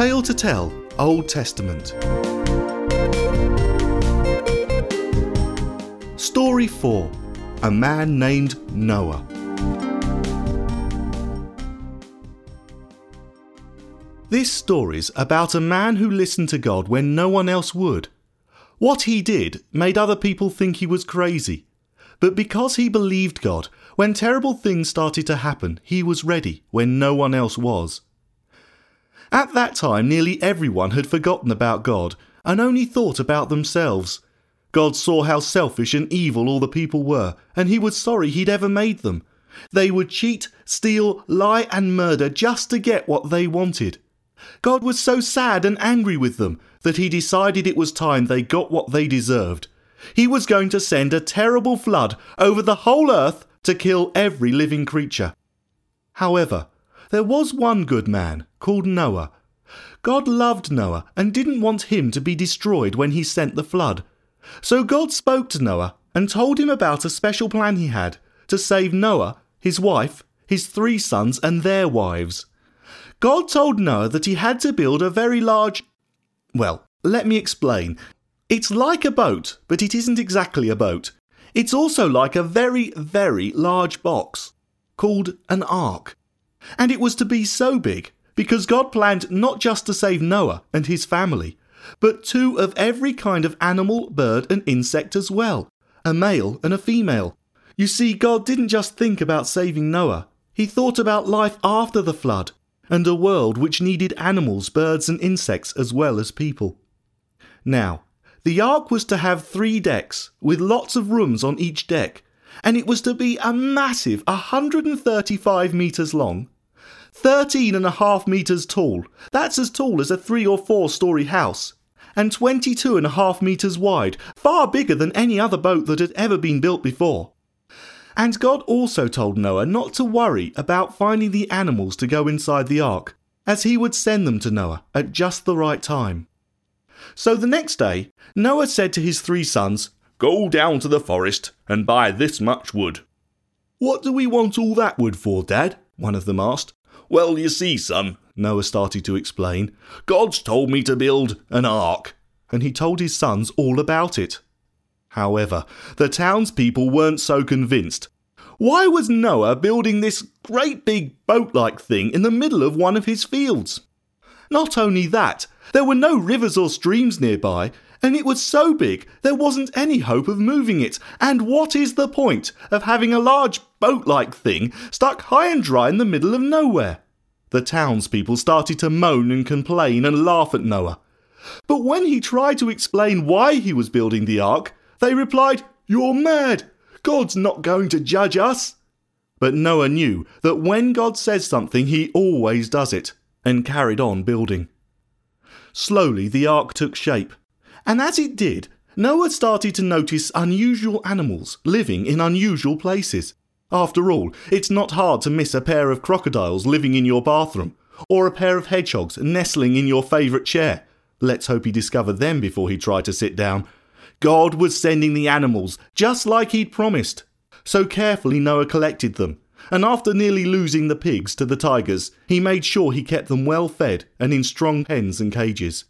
Tale to Tell, Old Testament. Story 4 A Man Named Noah. This story's about a man who listened to God when no one else would. What he did made other people think he was crazy. But because he believed God, when terrible things started to happen, he was ready when no one else was. At that time, nearly everyone had forgotten about God and only thought about themselves. God saw how selfish and evil all the people were, and he was sorry he'd ever made them. They would cheat, steal, lie, and murder just to get what they wanted. God was so sad and angry with them that he decided it was time they got what they deserved. He was going to send a terrible flood over the whole earth to kill every living creature. However, there was one good man called Noah. God loved Noah and didn't want him to be destroyed when he sent the flood. So God spoke to Noah and told him about a special plan he had to save Noah, his wife, his three sons, and their wives. God told Noah that he had to build a very large. Well, let me explain. It's like a boat, but it isn't exactly a boat. It's also like a very, very large box called an ark. And it was to be so big because God planned not just to save Noah and his family, but two of every kind of animal, bird, and insect as well a male and a female. You see, God didn't just think about saving Noah, He thought about life after the flood and a world which needed animals, birds, and insects as well as people. Now, the ark was to have three decks, with lots of rooms on each deck, and it was to be a massive 135 metres long, 13 and a half metres tall, that's as tall as a three or four story house, and 22 and a half metres wide, far bigger than any other boat that had ever been built before. And God also told Noah not to worry about finding the animals to go inside the ark, as he would send them to Noah at just the right time. So the next day, Noah said to his three sons, Go down to the forest and buy this much wood. What do we want all that wood for, Dad? one of them asked. Well, you see, son, Noah started to explain, God's told me to build an ark, and he told his sons all about it. However, the townspeople weren't so convinced. Why was Noah building this great big boat like thing in the middle of one of his fields? Not only that, there were no rivers or streams nearby, and it was so big there wasn't any hope of moving it. And what is the point of having a large boat like thing stuck high and dry in the middle of nowhere? The townspeople started to moan and complain and laugh at Noah. But when he tried to explain why he was building the ark, they replied, You're mad! God's not going to judge us! But Noah knew that when God says something, he always does it, and carried on building. Slowly the ark took shape, and as it did, Noah started to notice unusual animals living in unusual places. After all, it's not hard to miss a pair of crocodiles living in your bathroom, or a pair of hedgehogs nestling in your favourite chair. Let's hope he discovered them before he tried to sit down, God was sending the animals, just like he'd promised. So carefully Noah collected them, and after nearly losing the pigs to the tigers, he made sure he kept them well fed and in strong pens and cages.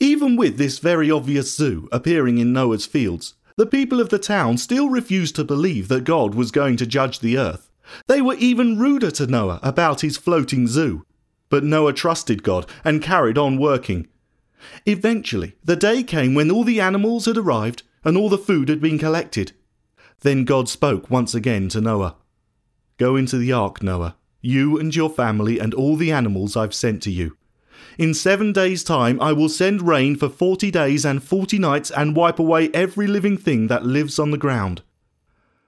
Even with this very obvious zoo appearing in Noah's fields, the people of the town still refused to believe that God was going to judge the earth. They were even ruder to Noah about his floating zoo. But Noah trusted God and carried on working, Eventually, the day came when all the animals had arrived and all the food had been collected. Then God spoke once again to Noah Go into the ark, Noah, you and your family and all the animals I've sent to you. In seven days' time I will send rain for forty days and forty nights and wipe away every living thing that lives on the ground.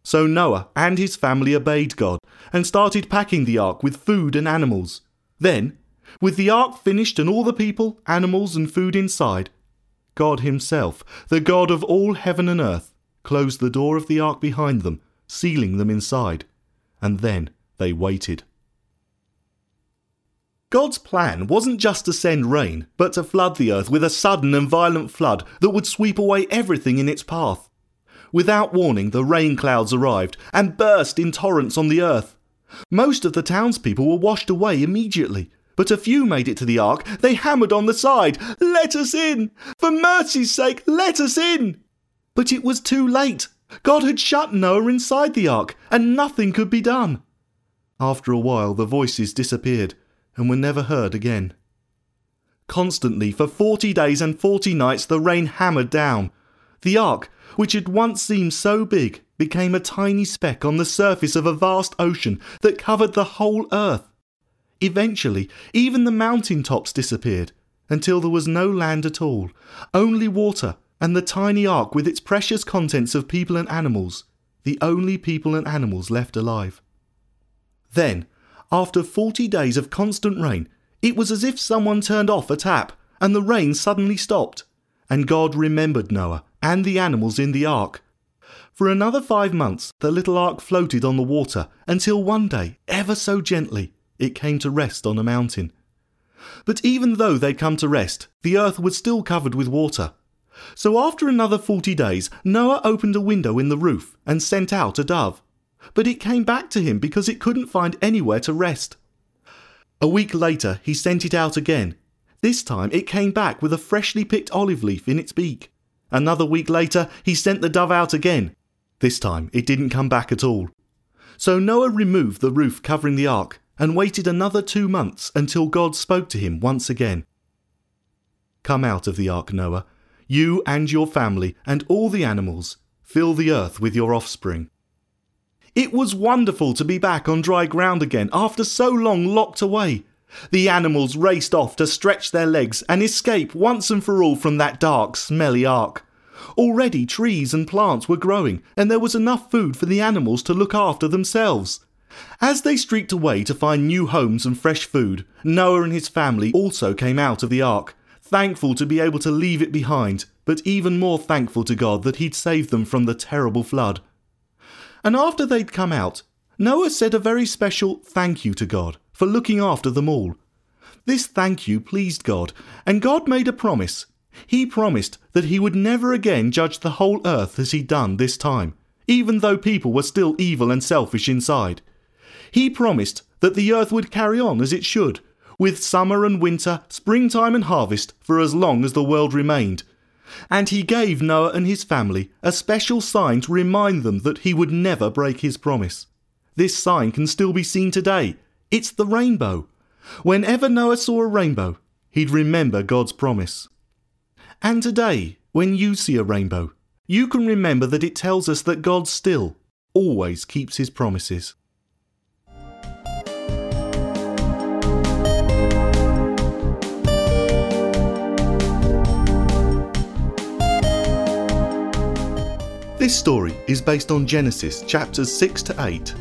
So Noah and his family obeyed God and started packing the ark with food and animals. Then with the ark finished and all the people, animals, and food inside, God Himself, the God of all heaven and earth, closed the door of the ark behind them, sealing them inside. And then they waited. God's plan wasn't just to send rain, but to flood the earth with a sudden and violent flood that would sweep away everything in its path. Without warning, the rain clouds arrived and burst in torrents on the earth. Most of the townspeople were washed away immediately, But a few made it to the ark. They hammered on the side. Let us in! For mercy's sake, let us in! But it was too late. God had shut Noah inside the ark, and nothing could be done. After a while, the voices disappeared and were never heard again. Constantly, for forty days and forty nights, the rain hammered down. The ark, which had once seemed so big, became a tiny speck on the surface of a vast ocean that covered the whole earth. Eventually, even the mountain tops disappeared, until there was no land at all, only water and the tiny ark with its precious contents of people and animals, the only people and animals left alive. Then, after forty days of constant rain, it was as if someone turned off a tap, and the rain suddenly stopped, and God remembered Noah and the animals in the ark. For another five months, the little ark floated on the water until one day, ever so gently, it came to rest on a mountain. But even though they'd come to rest, the earth was still covered with water. So after another forty days, Noah opened a window in the roof and sent out a dove. But it came back to him because it couldn't find anywhere to rest. A week later, he sent it out again. This time it came back with a freshly picked olive leaf in its beak. Another week later, he sent the dove out again. This time it didn't come back at all. So Noah removed the roof covering the ark and waited another two months until God spoke to him once again. Come out of the ark, Noah, you and your family and all the animals. Fill the earth with your offspring. It was wonderful to be back on dry ground again after so long locked away. The animals raced off to stretch their legs and escape once and for all from that dark, smelly ark. Already trees and plants were growing, and there was enough food for the animals to look after themselves. As they streaked away to find new homes and fresh food, Noah and his family also came out of the ark, thankful to be able to leave it behind, but even more thankful to God that He'd saved them from the terrible flood. And after they'd come out, Noah said a very special thank you to God for looking after them all. This thank you pleased God, and God made a promise. He promised that He would never again judge the whole earth as He'd done this time, even though people were still evil and selfish inside. He promised that the earth would carry on as it should, with summer and winter, springtime and harvest, for as long as the world remained. And he gave Noah and his family a special sign to remind them that he would never break his promise. This sign can still be seen today. It's the rainbow. Whenever Noah saw a rainbow, he'd remember God's promise. And today, when you see a rainbow, you can remember that it tells us that God still, always keeps his promises. This story is based on Genesis chapters 6 to 8